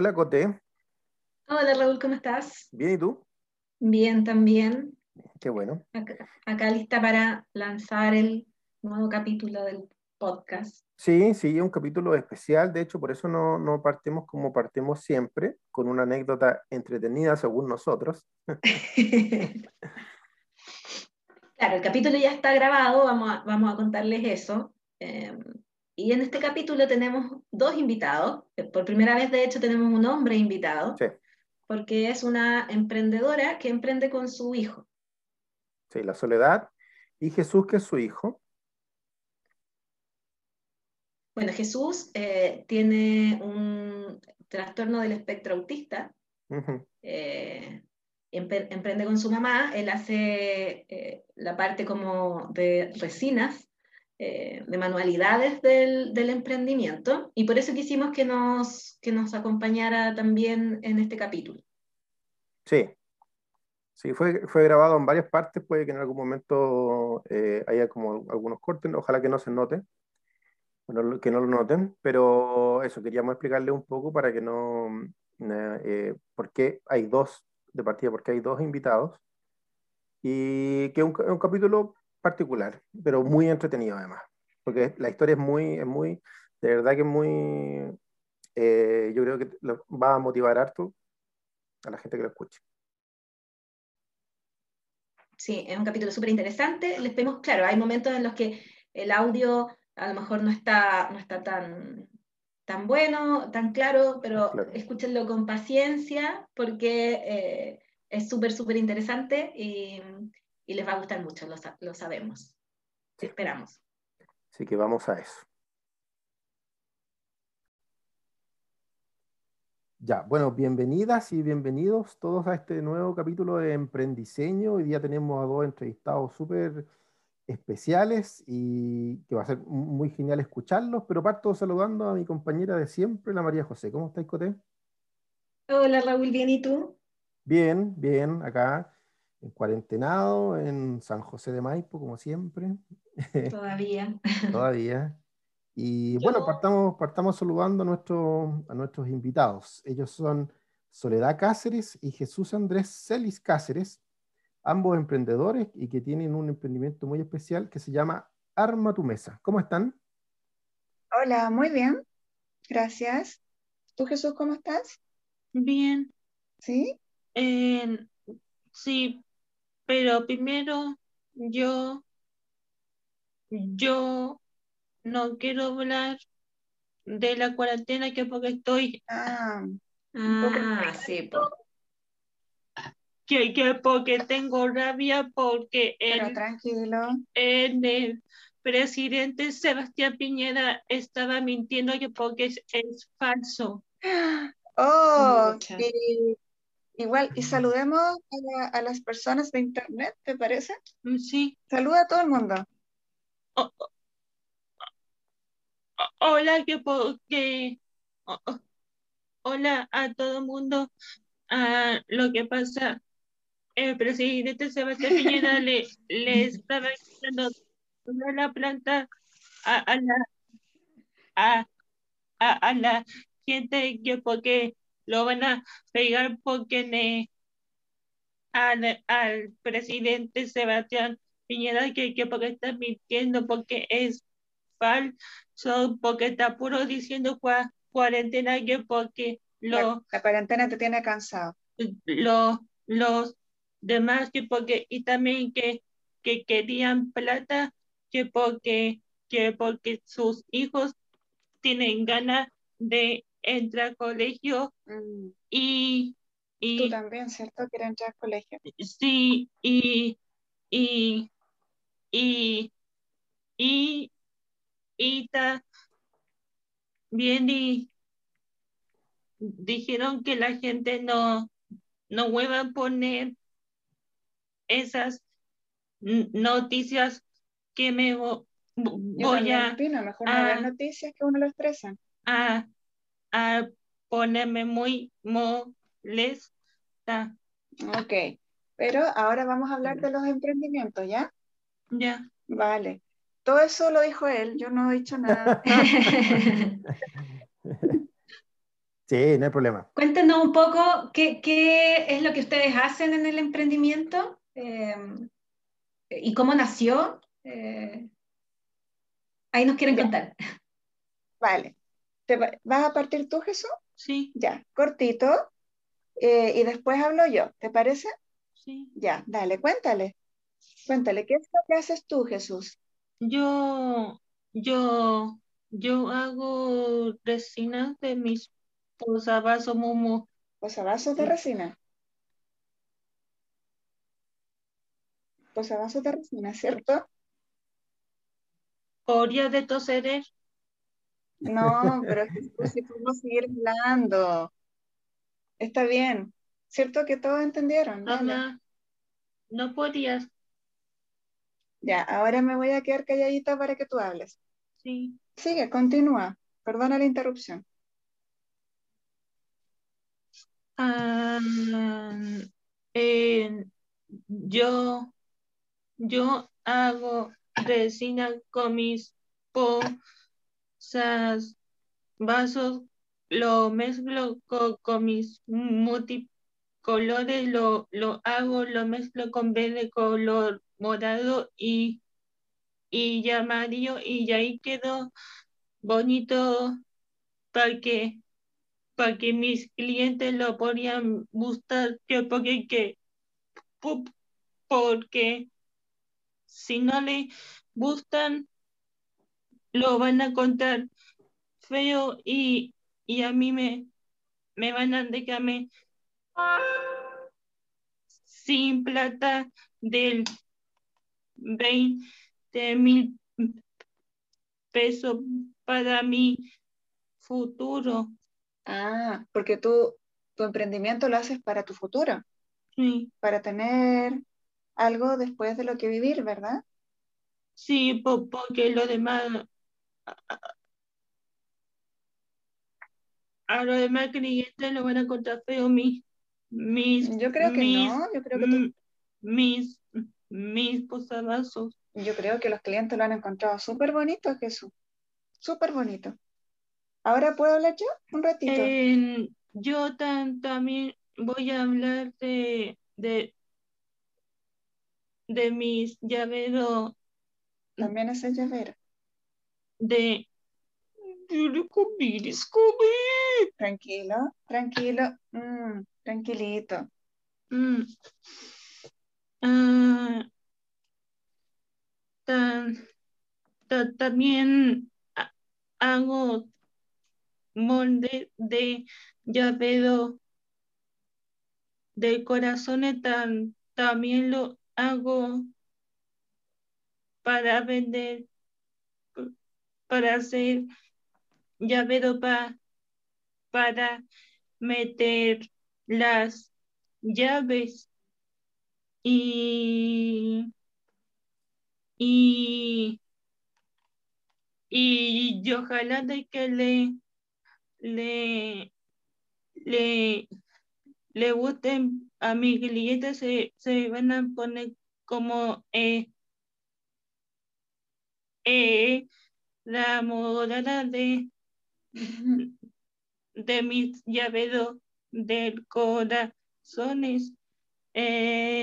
Hola, Coté. Hola, Raúl, ¿cómo estás? Bien, ¿y tú? Bien, también. Qué bueno. Acá, acá lista para lanzar el nuevo capítulo del podcast. Sí, sí, es un capítulo especial, de hecho, por eso no, no partimos como partimos siempre, con una anécdota entretenida según nosotros. claro, el capítulo ya está grabado, vamos a, vamos a contarles eso. Eh, y en este capítulo tenemos dos invitados. Por primera vez, de hecho, tenemos un hombre invitado. Sí. Porque es una emprendedora que emprende con su hijo. Sí, la soledad y Jesús, que es su hijo. Bueno, Jesús eh, tiene un trastorno del espectro autista. eh, emprende con su mamá. Él hace eh, la parte como de resinas, eh, de manualidades del, del, emprendimiento. Y por eso quisimos que nos, que nos acompañara también en este capítulo. Sí, Sí, fue, fue grabado en varias partes, puede que en algún momento eh, haya como algunos cortes, ojalá que no se note, bueno, que no lo noten, pero eso, queríamos explicarle un poco para que no, eh, por qué hay dos, de partida, porque hay dos invitados, y que un, un, capítulo particular, pero muy entretenido además, porque la historia es muy, es muy de verdad que es muy, eh, yo creo que va a motivar harto a la gente que lo escuche. Sí, es un capítulo súper interesante. Les pedimos, claro, hay momentos en los que el audio a lo mejor no está, no está tan, tan bueno, tan claro, pero claro. escúchenlo con paciencia porque eh, es súper, súper interesante y, y, les va a gustar mucho, lo, lo sabemos. Sí. Esperamos. Así que vamos a eso. Ya, bueno, bienvenidas y bienvenidos todos a este nuevo capítulo de Emprendiseño. Hoy día tenemos a dos entrevistados súper especiales y que va a ser muy genial escucharlos, pero parto saludando a mi compañera de siempre, la María José. ¿Cómo estáis, Coté? Hola, Raúl, ¿bien y tú? Bien, bien, acá en cuarentenado, en San José de Maipo, como siempre. Todavía. Todavía. Y Yo... bueno, partamos, partamos saludando a, nuestro, a nuestros invitados. Ellos son Soledad Cáceres y Jesús Andrés Celis Cáceres, ambos emprendedores y que tienen un emprendimiento muy especial que se llama Arma tu Mesa. ¿Cómo están? Hola, muy bien. Gracias. ¿Tú, Jesús, cómo estás? Bien. ¿Sí? Eh, sí, pero primero yo, yo no quiero hablar de la cuarentena que porque estoy Ah, Ah, sí, que, que porque tengo rabia porque pero el, tranquilo. el, el presidente Sebastián Piñera estaba mintiendo que porque es, es falso. Oh, Mucha. Igual, y saludemos a, la- a las personas de internet, ¿te parece? Mm, Sí. Saluda a todo el mundo. O- o- o- hola que porque o- o- hola a todo el mundo. Ah, lo que pasa, el presidente Sebastián Piñera le, le estaba quitando toda la planta a, a la a, a, a la gente que porque lo van a pegar porque ne- al, al presidente Sebastián Piñera que, que porque está mintiendo, porque es falso, porque está puro diciendo cua- cuarentena que porque lo, la cuarentena te tiene cansado. lo- los demás que porque y también que, que querían plata que porque que porque sus hijos tienen ganas de entrar al colegio Mm, y, Tú y también, ¿cierto? Quieres entrar al colegio. sí y y y y y ta- bien y dijeron que la gente no no vuelva a poner esas noticias que me voy también a, opino, mejor no a, noticias que uno lo estresa. a, a ponerme muy molesta. Ok, pero ahora vamos a hablar de los emprendimientos, ¿ya? Ya. Vale. Todo eso lo dijo él, yo no he dicho nada. Sí, no hay problema. Cuéntenos un poco qué, qué es lo que ustedes hacen en el emprendimiento eh, y cómo nació. Eh, ahí nos quieren contar. Vale. ¿Te ¿Vas a partir tú, Jesús? Sí. Ya, cortito. Eh, y después hablo yo, ¿te parece? Sí. Ya, dale, cuéntale. Cuéntale, ¿qué es lo que haces tú, Jesús? Yo, yo, yo hago resina de mis posavasos mumu. Posavasos de resina. Posavasos de resina, ¿cierto? Oria de toserer. No, pero si podemos seguir hablando. Está bien. ¿Cierto que todos entendieron? Mamá, no podías. Ya, ahora me voy a quedar calladita para que tú hables. Sí. Sigue, continúa. Perdona la interrupción. Ah, eh, yo, yo hago resina con mis posas, vasos, lo mezclo co- con, mis multicolores, lo, lo hago, lo mezclo con verde color morado y, y amarillo y ahí quedó bonito para que para que mis clientes lo podían gustar, que porque que porque si no le gustan lo van a contar feo y, y a mí me, me van a dejarme sin plata del 20 mil pesos para mi futuro. Ah, porque tú, tu emprendimiento lo haces para tu futuro, Sí, para tener algo después de lo que vivir, ¿verdad? sí, po- porque lo demás, a, los demás clientes lo van a contar feo mis, mis, Yo creo que mis, no, yo creo que tú- mm, mis, mis posavasos. yo creo que los clientes lo han encontrado súper bonito, Jesús. Súper bonito. ¿Ahora puedo hablar yo? Un ratito. Yo tan, también voy a hablar de, de, de mis llaveros También es el llavero. De... Tranquilo, tranquilo, mm, tranquilito. Mm. Ah, tan- ta- también ha- hago molde de llavero de corazones, tan, también lo hago para vender, para hacer llavero pa- para meter las llaves y, y, y, y ojalá de que le, le, le, le gusten a mis clientes, se, se van a poner como eh, eh, la morada de, de mis llaveros del corazones. Eh,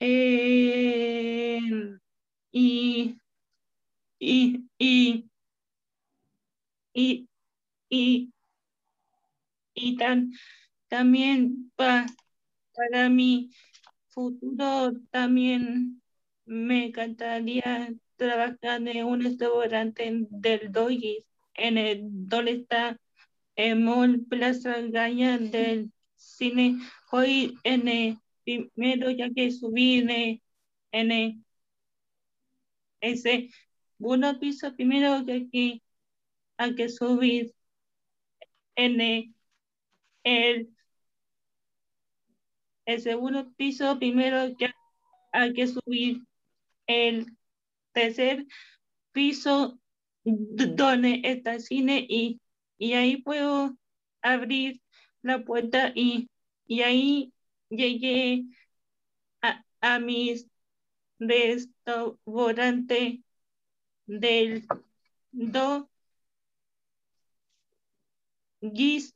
eh, y, y, y, y, y, y tan, también pa- para mi futuro también me encantaría trabajar en un restaurante del Doggies, en el donde está el Mall Plaza Gaña del cine. Hoy en el primero ya que subí en el, en ese segundo piso primero que aquí hay que subir en el, el, el segundo piso primero que hay que subir el tercer piso donde está el cine y, y ahí puedo abrir la puerta y, y ahí llegué a, a mis restaurante del do Gis,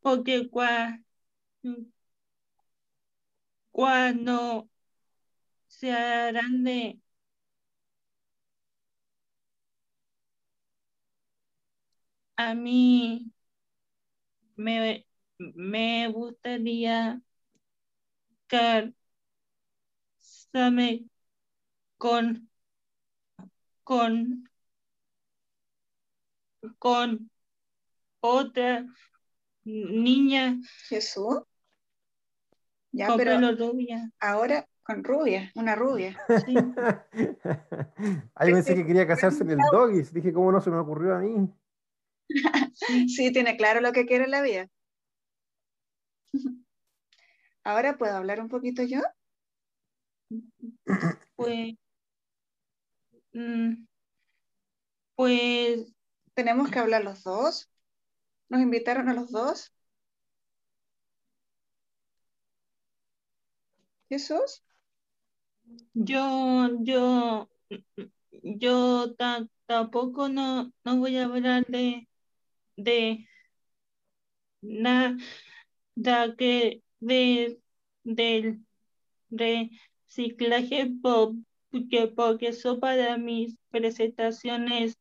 porque cuando se harán de a mí me, me gustaría casarme con con con otra niña. Jesús. Ya, con pero pelo rubia. ahora con rubia, una rubia. Sí. Ahí pensé que quería casarse en el doggies. Dije, ¿cómo no se me ocurrió a mí? Sí, tiene claro lo que quiere en la vida. Ahora puedo hablar un poquito yo. Pues, mm, pues Tenemos que hablar los dos. Nos invitaron a los dos. Jesús. yo, yo, yo ta- tampoco no, no voy a hablar de, de nada que de, del reciclaje po- porque, eso para mis presentaciones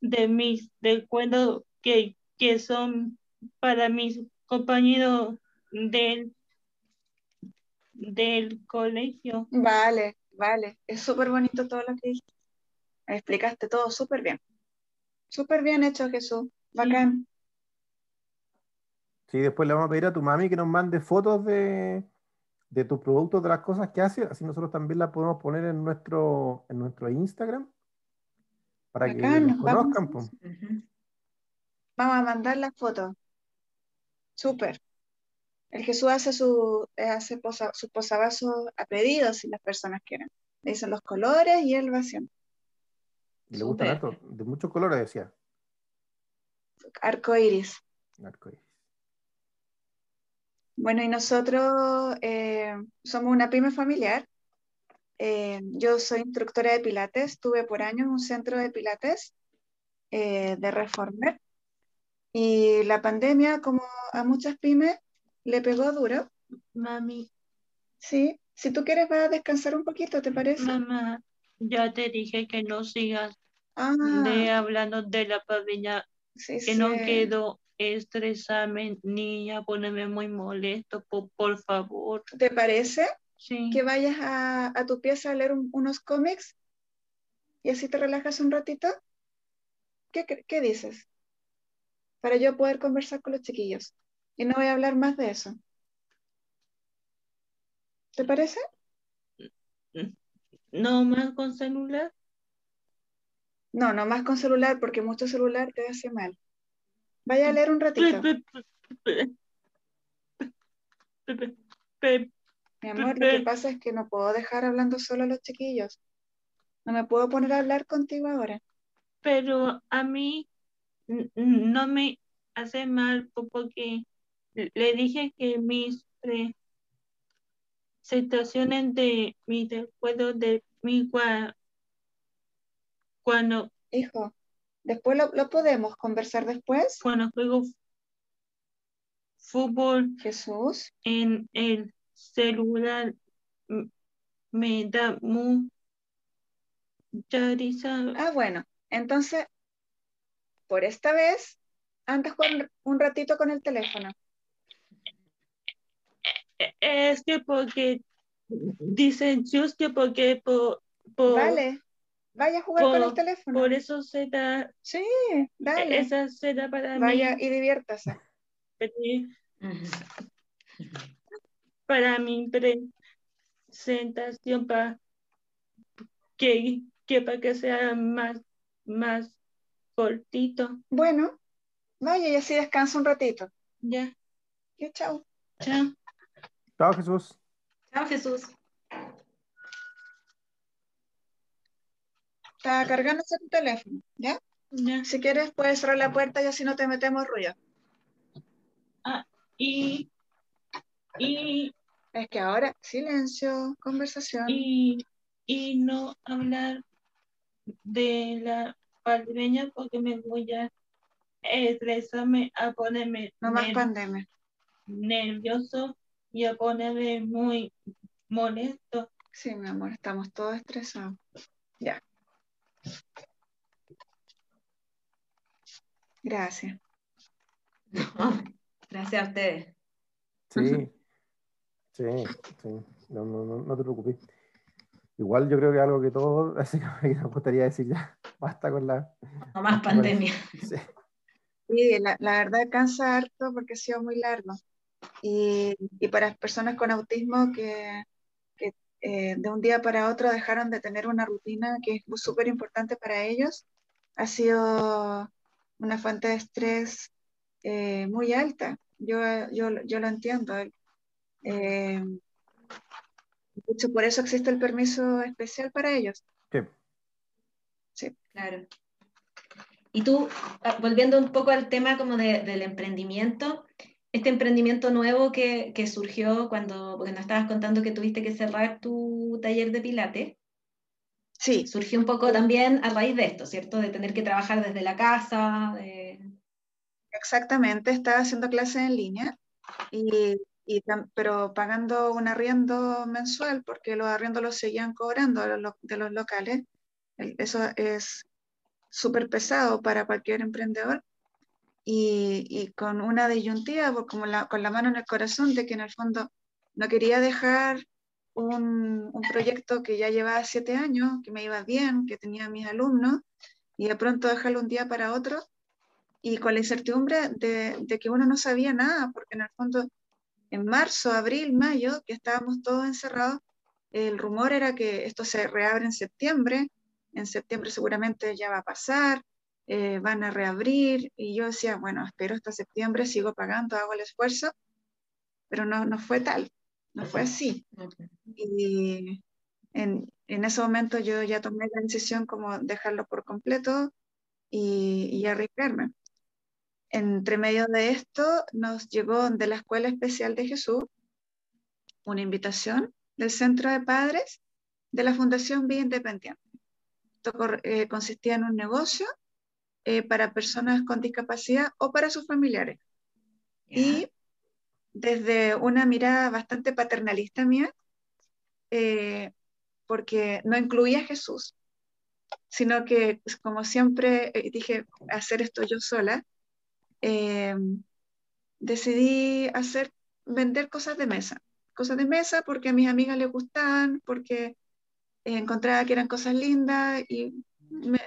de mis recuerdos que, que son para mis compañeros del, del colegio. Vale, vale. Es súper bonito todo lo que dijiste. Explicaste todo súper bien. Súper bien hecho, Jesús. Bacán. Sí, después le vamos a pedir a tu mami que nos mande fotos de, de tus productos, de las cosas que hace, así nosotros también las podemos poner en nuestro, en nuestro Instagram para que vamos. conozcan. Ujú. Vamos a mandar las fotos. Súper. El Jesús hace su, hace posa, sus posavasos a pedido si las personas quieren. Le dicen los colores y él va haciendo. Y le gustan harto, de muchos colores, decía. Arco iris. Arcoíris. Bueno, y nosotros eh, somos una pyme familiar. Eh, yo soy instructora de Pilates, estuve por años un centro de Pilates eh, de Reformer. Y la pandemia, como a muchas pymes, le pegó duro. Mami, Sí, si tú quieres, vas a descansar un poquito, ¿te parece? mamá, ya te dije que no sigas Ah, de hablando de la sí, que no quiero estresarme ni a ponerme muy molesto, por, por favor. ¿Te parece Sí. que vayas a, a tu pieza a leer un- unos cómics y así te relajas un ratito? ¿Qué, qué dices? Para yo poder conversar con los chiquillos. Y no voy a hablar más de eso. ¿Te parece? No más con celular. No, no más con celular, porque mucho celular te hace mal. Vaya a leer un ratito. Mi amor, lo que pasa es que no puedo dejar hablando solo a los chiquillos. No me puedo poner a hablar contigo ahora. Pero a mí no me hace mal po- porque le dije que mis presentaciones de mis recuerdos de mi cua- cuando, Hijo, después lo, lo podemos conversar después. cuando juego fútbol Jesús, en el celular me da mucha risa. Ah, bueno, entonces, por esta vez, antes con un ratito con el teléfono. E- Es que porque dicen just que porque por, por, Vale, vaya a jugar con el teléfono. por eso se da, Sí, dale. esa será para Vaya mí, y diviértase. Para mi presentación para que, que para que sea más, más cortito. Bueno, vaya y así descansa un ratito. Ya, Y chao. chao. Chao, Jesús. Chao, Jesús. Está cargándose tu teléfono, ¿ya? Ya. Si quieres, puedes cerrar la puerta y así no te metemos ruido. Y, y, Es que ahora, silencio, conversación. y, y no hablar de la pandemia porque me voy a estresarme, a ponerme no más pandemia. nervioso y a ponerme muy molesto. Sí, mi amor, estamos todos estresados. Ya. Gracias. gracias a ustedes. Sí, sí, sí. No, no, no, no te preocupes. Igual yo creo que algo que todos, así que me gustaría decir ya, basta con la... No más pandemia. Sí, la, la, verdad cansa harto porque ha sido muy largo. Y, y para las personas con autismo que, que eh, de un día para otro dejaron de tener una rutina que es súper importante para ellos, ha sido una fuente de estrés eh, muy alta. Yo, yo, yo lo entiendo. Eh, de hecho, por eso existe el permiso especial para ellos. Sí. Sí. Claro. Y tú, ah, volviendo un poco al tema como de, del emprendimiento, este emprendimiento nuevo que, que, surgió cuando, porque nos estabas contando que tuviste que cerrar tu taller de pilates. Sí. Surgió un poco también a raíz de esto, ¿cierto? De tener que trabajar desde la casa. De... Exactamente, estaba haciendo clases en línea y pero pagando un arriendo mensual porque los arriendos los seguían cobrando de los, de los locales. Eso es súper pesado para cualquier emprendedor y, con una disyuntiva, pues, como la, con la mano en el corazón de que en el fondo no quería dejar un, un, proyecto que ya llevaba siete años, que me iba bien, que tenía mis alumnos, y de pronto dejarlo un día para otro, y con la incertidumbre de, de que uno no sabía nada, porque en el fondo en marzo, abril, mayo, que estábamos todos encerrados, el rumor era que esto se reabre en septiembre, en septiembre seguramente ya va a pasar, eh, van a reabrir, y yo decía, bueno, espero hasta septiembre, sigo pagando, hago el esfuerzo, pero no, no fue tal, no fue así. Y en, en ese momento yo ya tomé la decisión como dejarlo por completo y, y arriesgarme. Entre medio de esto nos llegó de la Escuela Especial de Jesús una invitación del Centro de Padres de la Fundación Vía Independiente. Esto eh, consistía en un negocio eh, para personas con discapacidad o para sus familiares. Y desde una mirada bastante paternalista mía, eh, porque no incluía a Jesús, sino que, como siempre dije, hacer esto yo sola, eh, decidí hacer, vender cosas de mesa. Cosas de mesa porque a mis amigas les gustaban, porque encontraba que eran cosas lindas y me,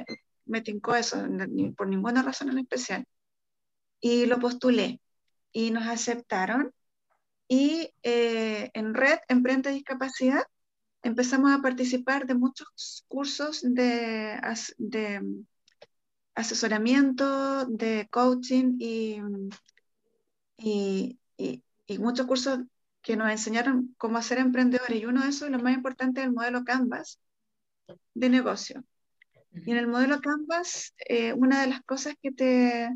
me tincó eso, ni, por ninguna razón en especial. Y lo postulé y nos aceptaron. Y eh, en Red Emprende Discapacidad empezamos a participar de muchos cursos de, de asesoramiento, de coaching y, y, y, muchos cursos que nos enseñaron cómo ser emprendedores. Y uno de esos, lo más importante, es el modelo Canvas de negocio. Y en el modelo Canvas, eh, una de las cosas que te,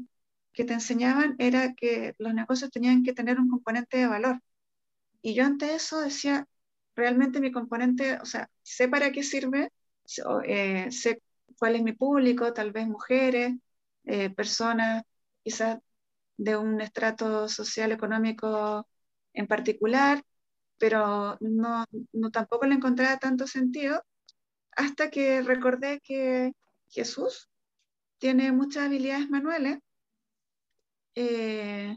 que te enseñaban era que los negocios tenían que tener un componente de valor. Y yo ante eso decía, realmente mi componente, o sea, sé para qué sirve, eh, sé cuál es mi público, tal vez mujeres, eh, personas quizás de un estrato social económico en particular, pero no, no tampoco le encontraba tanto sentido hasta que recordé que Jesús tiene muchas habilidades manuales eh,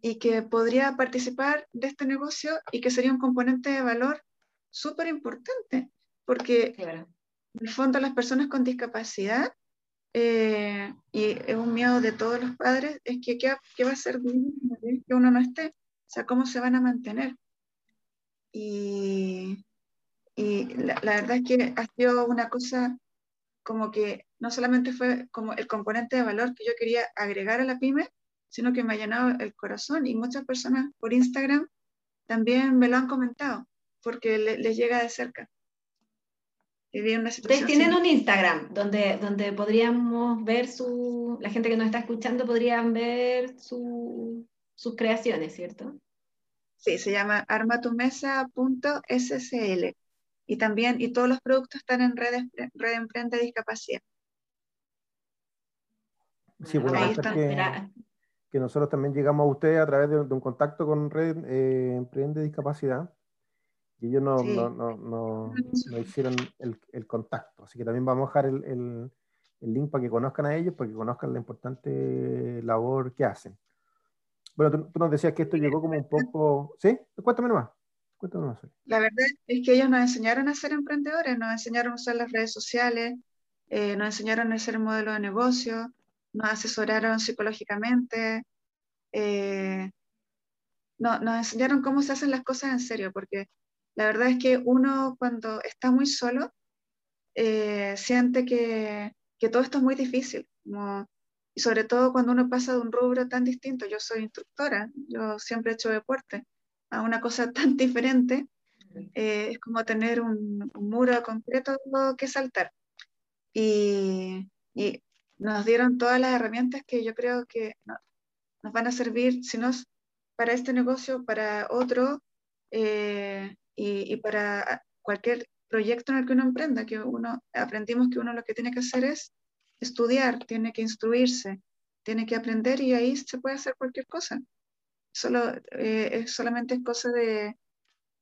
y que podría participar de este negocio y que sería un componente de valor súper importante, porque en el fondo las personas con discapacidad, eh, y es un miedo de todos los padres, es que qué, qué va a ser que uno no esté, o sea, cómo se van a mantener. Y, y la, la, verdad es que ha sido una cosa como que no solamente fue como el componente de valor que yo quería agregar a la pyme, sino que me ha llenado el corazón y muchas personas por Instagram también me lo han comentado porque le, les llega de cerca. Ustedes tienen un Instagram donde, donde podríamos ver su, la gente que nos está escuchando podrían ver su, sus creaciones, ¿cierto? Sí, se llama armatumesa.scl y también, y todos los productos están en Red, Red Emprende Discapacidad. Sí, bueno, que, que, nosotros también llegamos a ustedes a través de, un contacto con Red eh, Emprende Discapacidad y ellos no, no, no, no hicieron el, el, contacto. Así que también vamos a dejar el, el, el, link para que conozcan a ellos, para que conozcan la importante labor que hacen. Bueno, tú, nos decías que esto llegó como un poco... ¿Sí? Cuéntame nomás. La verdad es que ellos nos enseñaron a ser emprendedores, nos enseñaron a usar las redes sociales, eh, nos enseñaron a hacer modelo de negocio, nos asesoraron psicológicamente, eh, no, nos enseñaron cómo se hacen las cosas en serio, porque la verdad es que uno cuando está muy solo eh, siente que, que, todo esto es muy difícil, y sobre todo cuando uno pasa de un rubro tan distinto. Yo soy instructora, yo siempre he hecho deporte, a una cosa tan diferente, eh, es como tener un, un, muro concreto que saltar. Y, y nos dieron todas las herramientas que yo creo que nos van a servir, si no para este negocio, para otro eh, y, y, para cualquier proyecto en el que uno emprenda, que uno aprendimos que uno lo que tiene que hacer es estudiar, tiene que instruirse, tiene que aprender y ahí se puede hacer cualquier cosa. Solo, eh, solamente es cosa de,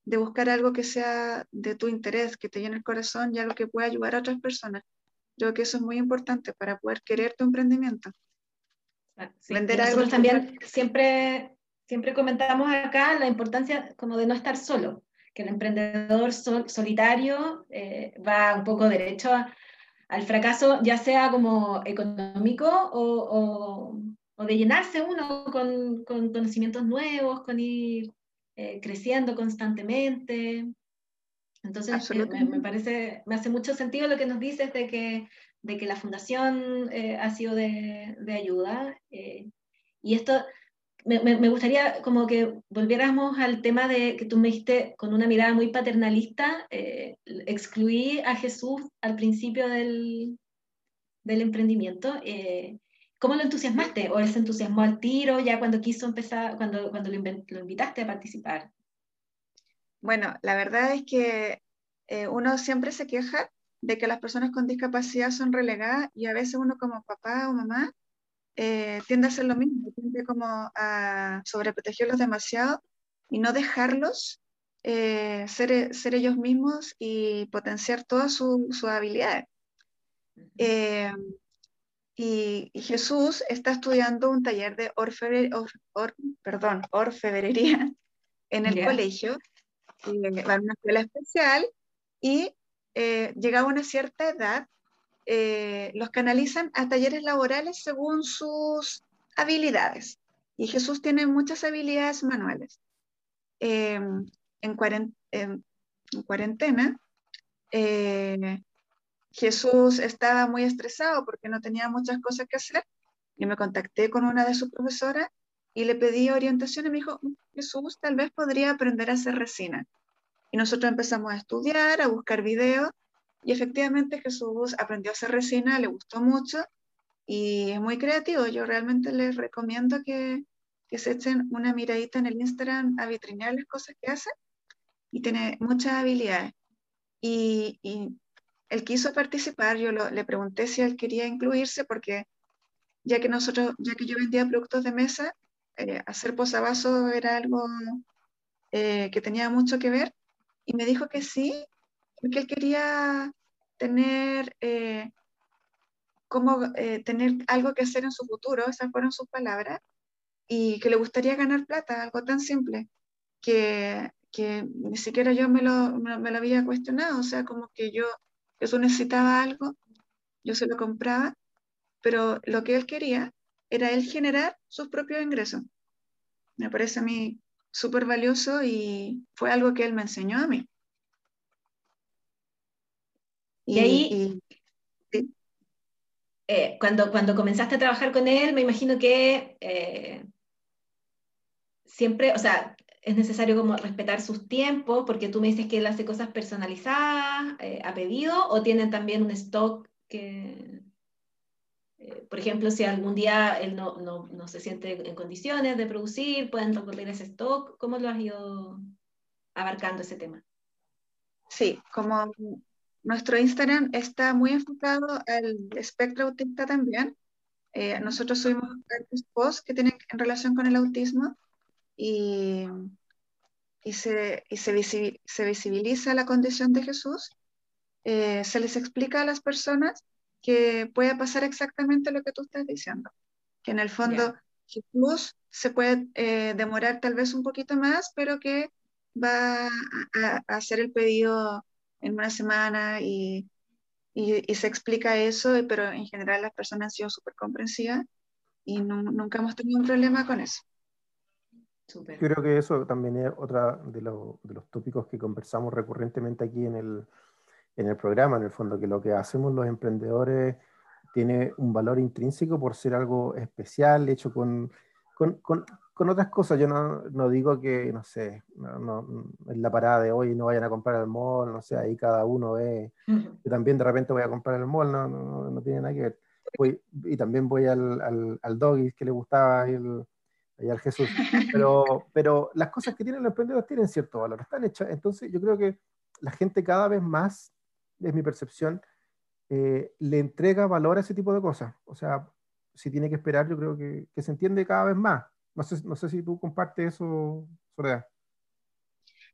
de buscar algo que sea de tu interés, que te llene el corazón y algo que pueda ayudar a otras personas. Creo que eso es muy importante para poder querer tu emprendimiento. Vender algo también siempre, siempre comentamos acá la importancia como de no estar solo, que el emprendedor solitario eh, va un poco derecho al fracaso, ya sea como económico o, o, de llenarse uno con, con, conocimientos nuevos, con ir eh, creciendo constantemente. Entonces, eh, me, parece, me hace mucho sentido lo que nos dices de que, de que la fundación eh, ha sido de, de ayuda. Eh, y esto, me, me, gustaría como que volviéramos al tema de que tú me dijiste con una mirada muy paternalista, excluí a Jesús al principio del, del emprendimiento. ¿Cómo lo entusiasmaste? ¿O él se entusiasmó al tiro ya cuando quiso empezar, cuando, cuando lo, lo invitaste a participar? Bueno, la verdad es que eh, uno siempre se queja de que las personas con discapacidad son relegadas y a veces uno como papá o mamá eh, tiende a hacer lo mismo, tiende como a sobreprotegerlos demasiado y no dejarlos eh, ser, ser, ellos mismos y potenciar todas sus habilidades. Y, Jesús está estudiando un taller de perdón, orfebrería en el colegio va a una escuela especial y eh, llegado a una cierta edad, eh, los canalizan a talleres laborales según sus habilidades. Y Jesús tiene muchas habilidades manuales. Em, en, cuarentena, eh, Jesús estaba muy estresado porque no tenía muchas cosas que hacer y me contacté con una de sus profesoras y le pedí orientación y me dijo, Jesús tal vez podría aprender a hacer resina. Y nosotros empezamos a estudiar, a buscar videos y efectivamente Jesús aprendió a hacer resina, le gustó mucho y es muy creativo. Yo realmente les recomiendo que, que se echen una miradita en el Instagram a vitrinear las cosas que hace y tiene muchas habilidades. Y, y él quiso participar, yo le pregunté si él quería incluirse porque ya que nosotros, ya que yo vendía productos de mesa, eh, hacer posavasos era algo eh, que tenía mucho que ver y me dijo que sí, porque él quería tener, eh, como, tener algo que hacer en su futuro, esas fueron sus palabras, y que le gustaría ganar plata, algo tan simple, que, que ni siquiera yo me lo, me, lo, había cuestionado, o sea, como que yo, eso necesitaba algo, yo se lo compraba, pero lo que él quería era él generar sus propios ingresos. Me parece a mí súper valioso y fue algo que él me enseñó a mí. Y, ahí, eh, cuando, cuando comenzaste a trabajar con él, me imagino que eh, siempre, o sea, es necesario como respetar sus tiempos, porque tú me dices que él hace cosas personalizadas, eh, a pedido, o tienen también un stock que, eh, por ejemplo, si algún día él no, no, no, se siente en condiciones de producir, pueden recurrir ese stock. ¿Cómo lo has ido abarcando ese tema? Sí, como nuestro Instagram está muy enfocado al espectro autista también, Eh, nosotros subimos posts que tienen en relación con el autismo y, y, se, y se, visibiliza la condición de Jesús. Eh, se les explica a las personas que puede pasar exactamente lo que tú estás diciendo, que en el fondo Jesús se puede eh, demorar tal vez un poquito más, pero que va a, hacer el pedido en una semana y, y, se explica eso, pero en general las personas han sido súper comprensivas y nunca hemos tenido un problema con eso. Yo creo que eso también es otra de, de, los tópicos que conversamos recurrentemente aquí en el, en el programa, en el fondo, que lo que hacemos los emprendedores tiene un valor intrínseco por ser algo especial, hecho con, con, con otras cosas. Yo no, no, digo que, no sé, no, en la parada de hoy no vayan a comprar al mall, no sé, ahí cada uno ve. Yo también de repente voy a comprar al mall, no, no, tiene nada que ver. Voy, y también voy al, al, al doggy que le gustaba y, el, al Jesús. Pero, pero las cosas que tienen los emprendedores tienen cierto valor, están hechas. Entonces yo creo que la gente cada vez más, es mi percepción, eh, le entrega valor a ese tipo de cosas. O sea, si tiene que esperar, yo creo que, que se entiende cada vez más no sé, no sé si tú compartes eso, Soledad.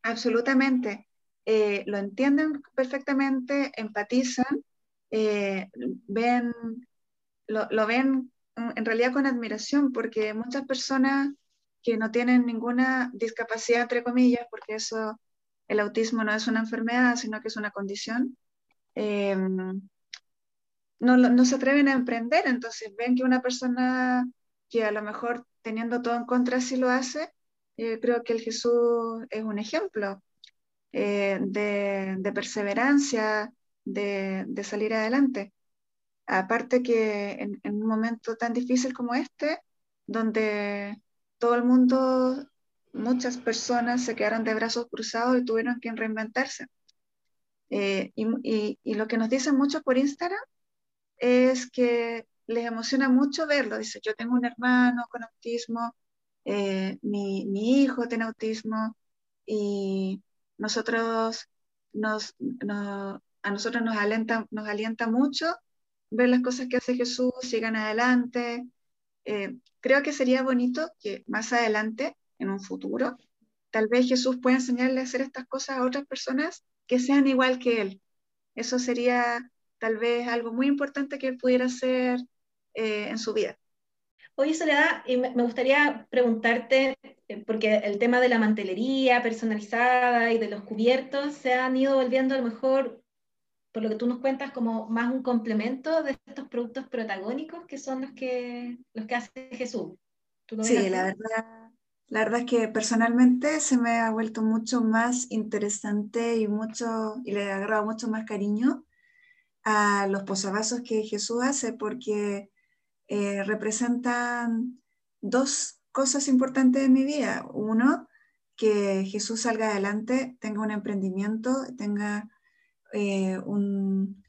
Absolutamente. Eh, lo entienden perfectamente, empatizan, eh, ven, lo, lo, ven en realidad con admiración, porque muchas personas que no tienen ninguna discapacidad, entre comillas, porque eso, el autismo no es una enfermedad, sino que es una condición, eh, no, no, se atreven a emprender, entonces ven que una persona que a lo mejor teniendo todo en contra si lo hace, eh, creo que el Jesús es un ejemplo eh, de, perseverancia, de, salir adelante. Aparte que en, un momento tan difícil como este, donde todo el mundo, muchas personas se quedaron de brazos cruzados y tuvieron que reinventarse. Eh, y, y, lo que nos dicen mucho por Instagram es que les emociona mucho verlo. Dice, yo tengo un hermano con autismo, eh, mi, mi, hijo tiene autismo y nosotros nos, a nosotros nos alienta, nos alienta mucho ver las cosas que hace Jesús, sigan adelante. Eh, creo que sería bonito que más adelante, en un futuro, tal vez Jesús pueda enseñarle a hacer estas cosas a otras personas que sean igual que Él. Eso sería tal vez algo muy importante que Él pudiera hacer eh, en su vida. Oye, Soledad, y me gustaría preguntarte, eh, porque el tema de la mantelería personalizada y de los cubiertos se han ido volviendo a lo mejor, por lo que tú nos cuentas, como más un complemento de estos productos protagónicos que son los que, los que hace Jesús. Sí, la verdad, la verdad es que personalmente se me ha vuelto mucho más interesante y, mucho, y le he agarrado mucho más cariño a los posavasos que Jesús hace, porque eh, representan dos cosas importantes en mi vida. Uno, que Jesús salga adelante, tenga un emprendimiento, tenga, eh, un,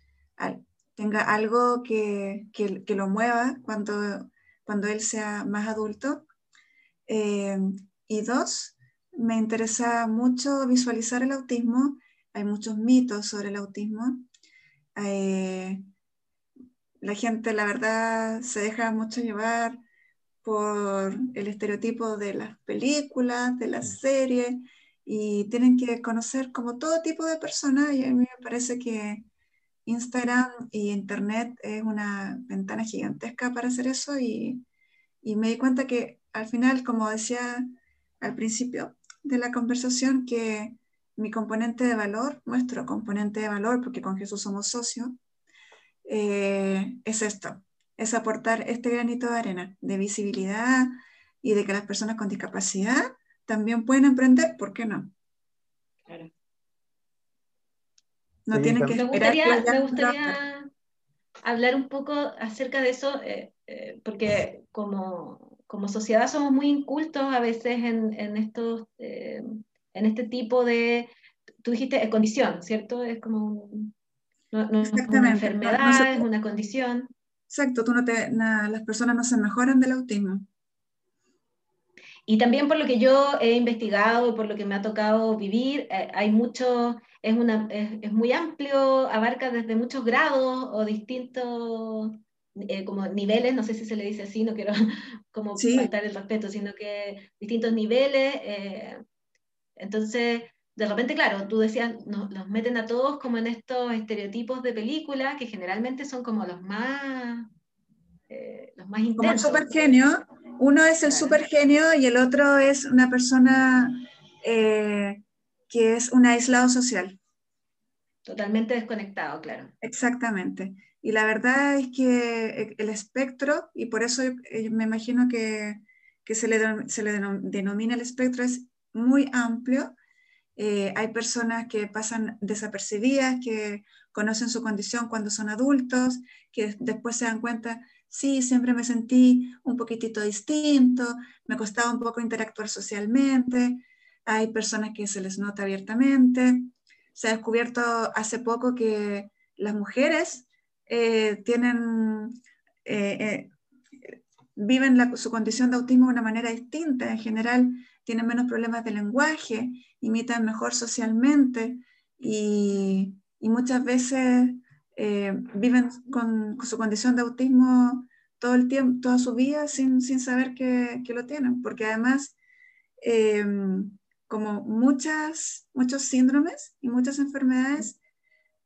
tenga algo que, que, lo mueva cuando, cuando él sea más adulto. Eh, y dos, me interesa mucho visualizar el autismo. Hay muchos mitos sobre el autismo la gente, la verdad, se deja mucho llevar por el estereotipo de las películas, de las series, y tienen que conocer como todo tipo de personas, y a mí me parece que Instagram y Internet es una ventana gigantesca para hacer eso, y, y me di cuenta que al final, como decía al principio de la conversación, que mi componente de valor, nuestro componente de valor, porque con Jesús somos socios, eh, es esto, es aportar este granito de arena de visibilidad y de que las personas con discapacidad también pueden emprender, ¿por qué no? Claro. No tienen que esperar. Me gustaría, hablar un poco acerca de eso, eh, eh, porque como, como, sociedad somos muy incultos a veces en, en estos, en este tipo de, tú dijiste, condición, ¿cierto? Es como un, no, una enfermedad, es una condición. Exacto, tú no te, las personas no se mejoran del autismo. Y también por lo que yo he investigado, por lo que me ha tocado vivir, eh, hay mucho, es, una, es, muy amplio, abarca desde muchos grados o distintos, eh, como niveles, no sé si se le dice así, no quiero como faltar el respeto, sino que distintos niveles. Eh, entonces, de repente, claro, tú decías, nos, los meten a todos como en estos estereotipos de película que generalmente son como los más, eh, los más intensos. Como el super genio, uno es el super genio y el otro es una persona que es un aislado social. Totalmente desconectado, claro. Exactamente. Y la verdad es que el espectro, y por eso eh, me imagino que, se, le, se le denomina el espectro, es muy amplio. Eh, hay personas que pasan desapercibidas, que conocen su condición cuando son adultos, que después se dan cuenta, sí, siempre me sentí un poquitito distinto, me costaba un poco interactuar socialmente. Hay personas que se les nota abiertamente. Se ha descubierto hace poco que las mujeres eh, tienen, eh, eh, viven su condición de autismo de una manera distinta. En general, tienen menos problemas de lenguaje, imitan mejor socialmente y, muchas veces viven con, su condición de autismo todo el tiempo, toda su vida sin, saber que, que, lo tienen, porque además, como muchas, muchos síndromes y muchas enfermedades,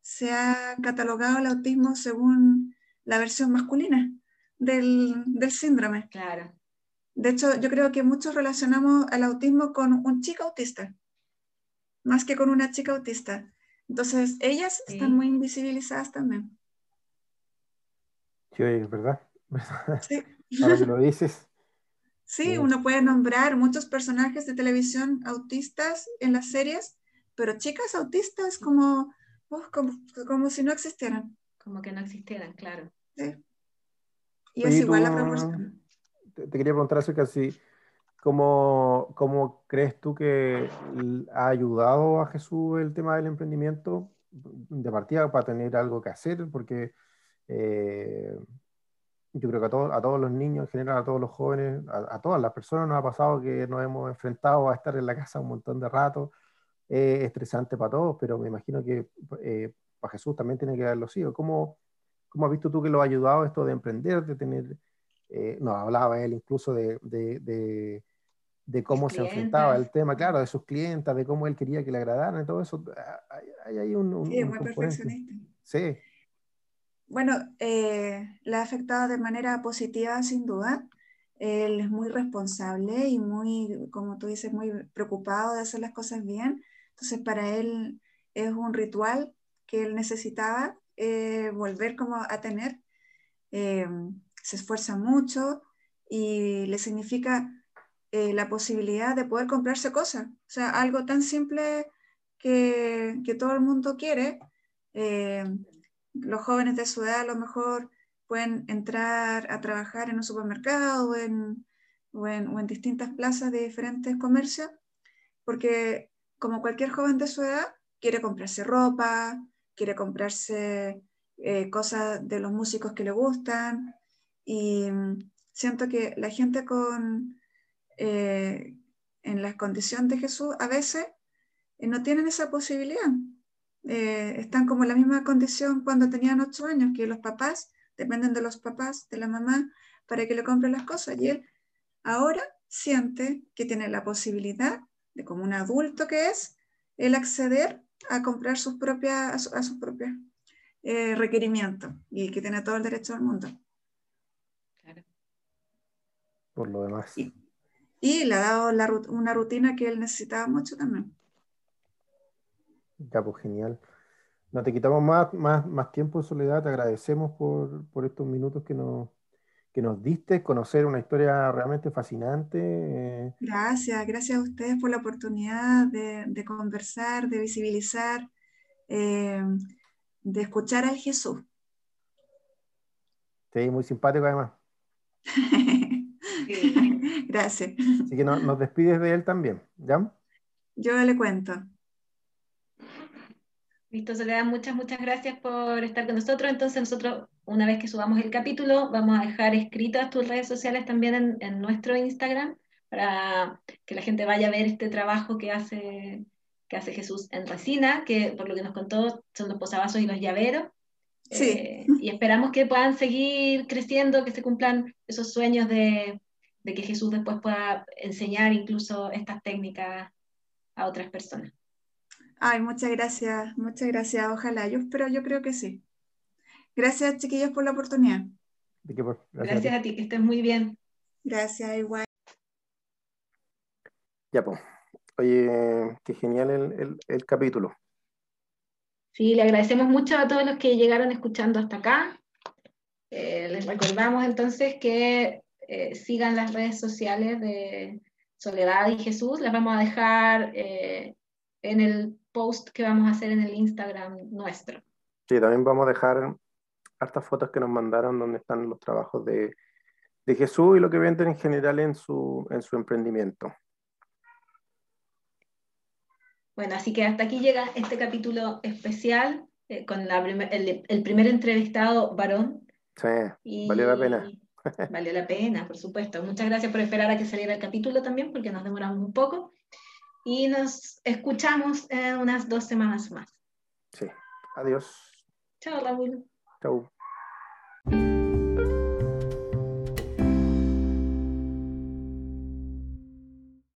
se ha catalogado el autismo según la versión masculina del, síndrome. Claro. De hecho, yo creo que muchos relacionamos el autismo con un chico autista, más que con una chica autista. Entonces, ellas están muy invisibilizadas también. Sí, es verdad. Sí. Ahora que lo dices. Sí, uno puede nombrar muchos personajes de televisión autistas en las series, pero chicas autistas como como, si no existieran. Como que no existieran, claro. Sí. Y es igual la proporción. Te, quería preguntar acerca si, ¿cómo, ¿cómo crees tú que ha ayudado a Jesús el tema del emprendimiento de partida para tener algo que hacer? Porque eh, yo creo que a, a, todos los niños, en general a todos los jóvenes, a, a, todas las personas nos ha pasado que nos hemos enfrentado a estar en la casa un montón de rato es estresante para todos, pero me imagino que eh, para Jesús también tiene que haberlo sido. ¿Cómo, ¿Cómo has visto tú que lo ha ayudado esto de emprender, de tener, eh, nos hablaba él incluso de, de, de, cómo se enfrentaba el tema, claro, de sus clientes, de cómo él quería que le agradaran y todo eso. Hay, hay un, sí, muy perfeccionista. Sí. Bueno, eh, le ha afectado de manera positiva, sin duda. Él es muy responsable y muy, como tú dices, muy preocupado de hacer las cosas bien. Entonces para él es un ritual que él necesitaba eh, volver como a tener. Eh, se esfuerza mucho y le significa eh, la posibilidad de poder comprarse cosas. O sea, algo tan simple que, que todo el mundo quiere. los jóvenes de su edad a lo mejor pueden entrar a trabajar en un supermercado o en, o en, o en distintas plazas de diferentes comercios, porque como cualquier joven de su edad, quiere comprarse ropa, quiere comprarse eh, cosas de los músicos que le gustan. Y mm, siento que la gente con, eh, en la condición de Jesús a veces eh, no tienen esa posibilidad. están como en la misma condición cuando tenían ocho años, que los papás dependen de los papás, de la mamá, para que le compren las cosas. Y él ahora siente que tiene la posibilidad de como un adulto que es, el acceder a comprar sus propias, a, sus propios eh, requerimientos y que tiene todo el derecho del mundo. Por lo demás. Y, le ha dado una rutina que él necesitaba mucho también. Ya, pues genial. No te quitamos más, más, más tiempo, Soledad. Te agradecemos por, por estos minutos que nos, que nos diste, conocer una historia realmente fascinante. Eh. Gracias, gracias a ustedes por la oportunidad de, conversar, de visibilizar, eh, de escuchar al Jesús. Sí, muy simpático además. gracias. Así que nos despides de él también, ¿ya? Yo le cuento. Listo, Soledad, muchas, muchas gracias por estar con nosotros. Entonces nosotros, una vez que subamos el capítulo, vamos a dejar escritas tus redes sociales también en, nuestro Instagram para que la gente vaya a ver este trabajo que hace, que hace Jesús en resina, que por lo que nos contó son los posavasos y los llaveros. Sí. y esperamos que puedan seguir creciendo, que se cumplan esos sueños de, de que Jesús después pueda enseñar incluso estas técnicas a otras personas. Ay, muchas gracias, muchas gracias. Ojalá, yo espero, yo creo que sí. Gracias, chiquillos, por la oportunidad. Gracias, a, ti. que estés muy bien. Gracias, igual. Ya, pues. Oye, qué genial el, el, capítulo. Sí, le agradecemos mucho a todos los que llegaron escuchando hasta acá. Eh, les recordamos entonces que eh, sigan las redes sociales de Soledad y Jesús. Las vamos a dejar eh, en el post que vamos a hacer en el Instagram nuestro. Sí, también vamos a dejar hartas fotos que nos mandaron donde están los trabajos de, de Jesús y lo que venden en general en su, en su emprendimiento. Bueno, así que hasta aquí llega este capítulo especial eh, con la el, el, primer entrevistado varón. Sí, valió la pena. Valió la pena, por supuesto. Muchas gracias por esperar a que saliera el capítulo también, porque nos demoramos un poco y nos escuchamos en unas dos semanas más. Sí, adiós. Chao, Raúl. Chao.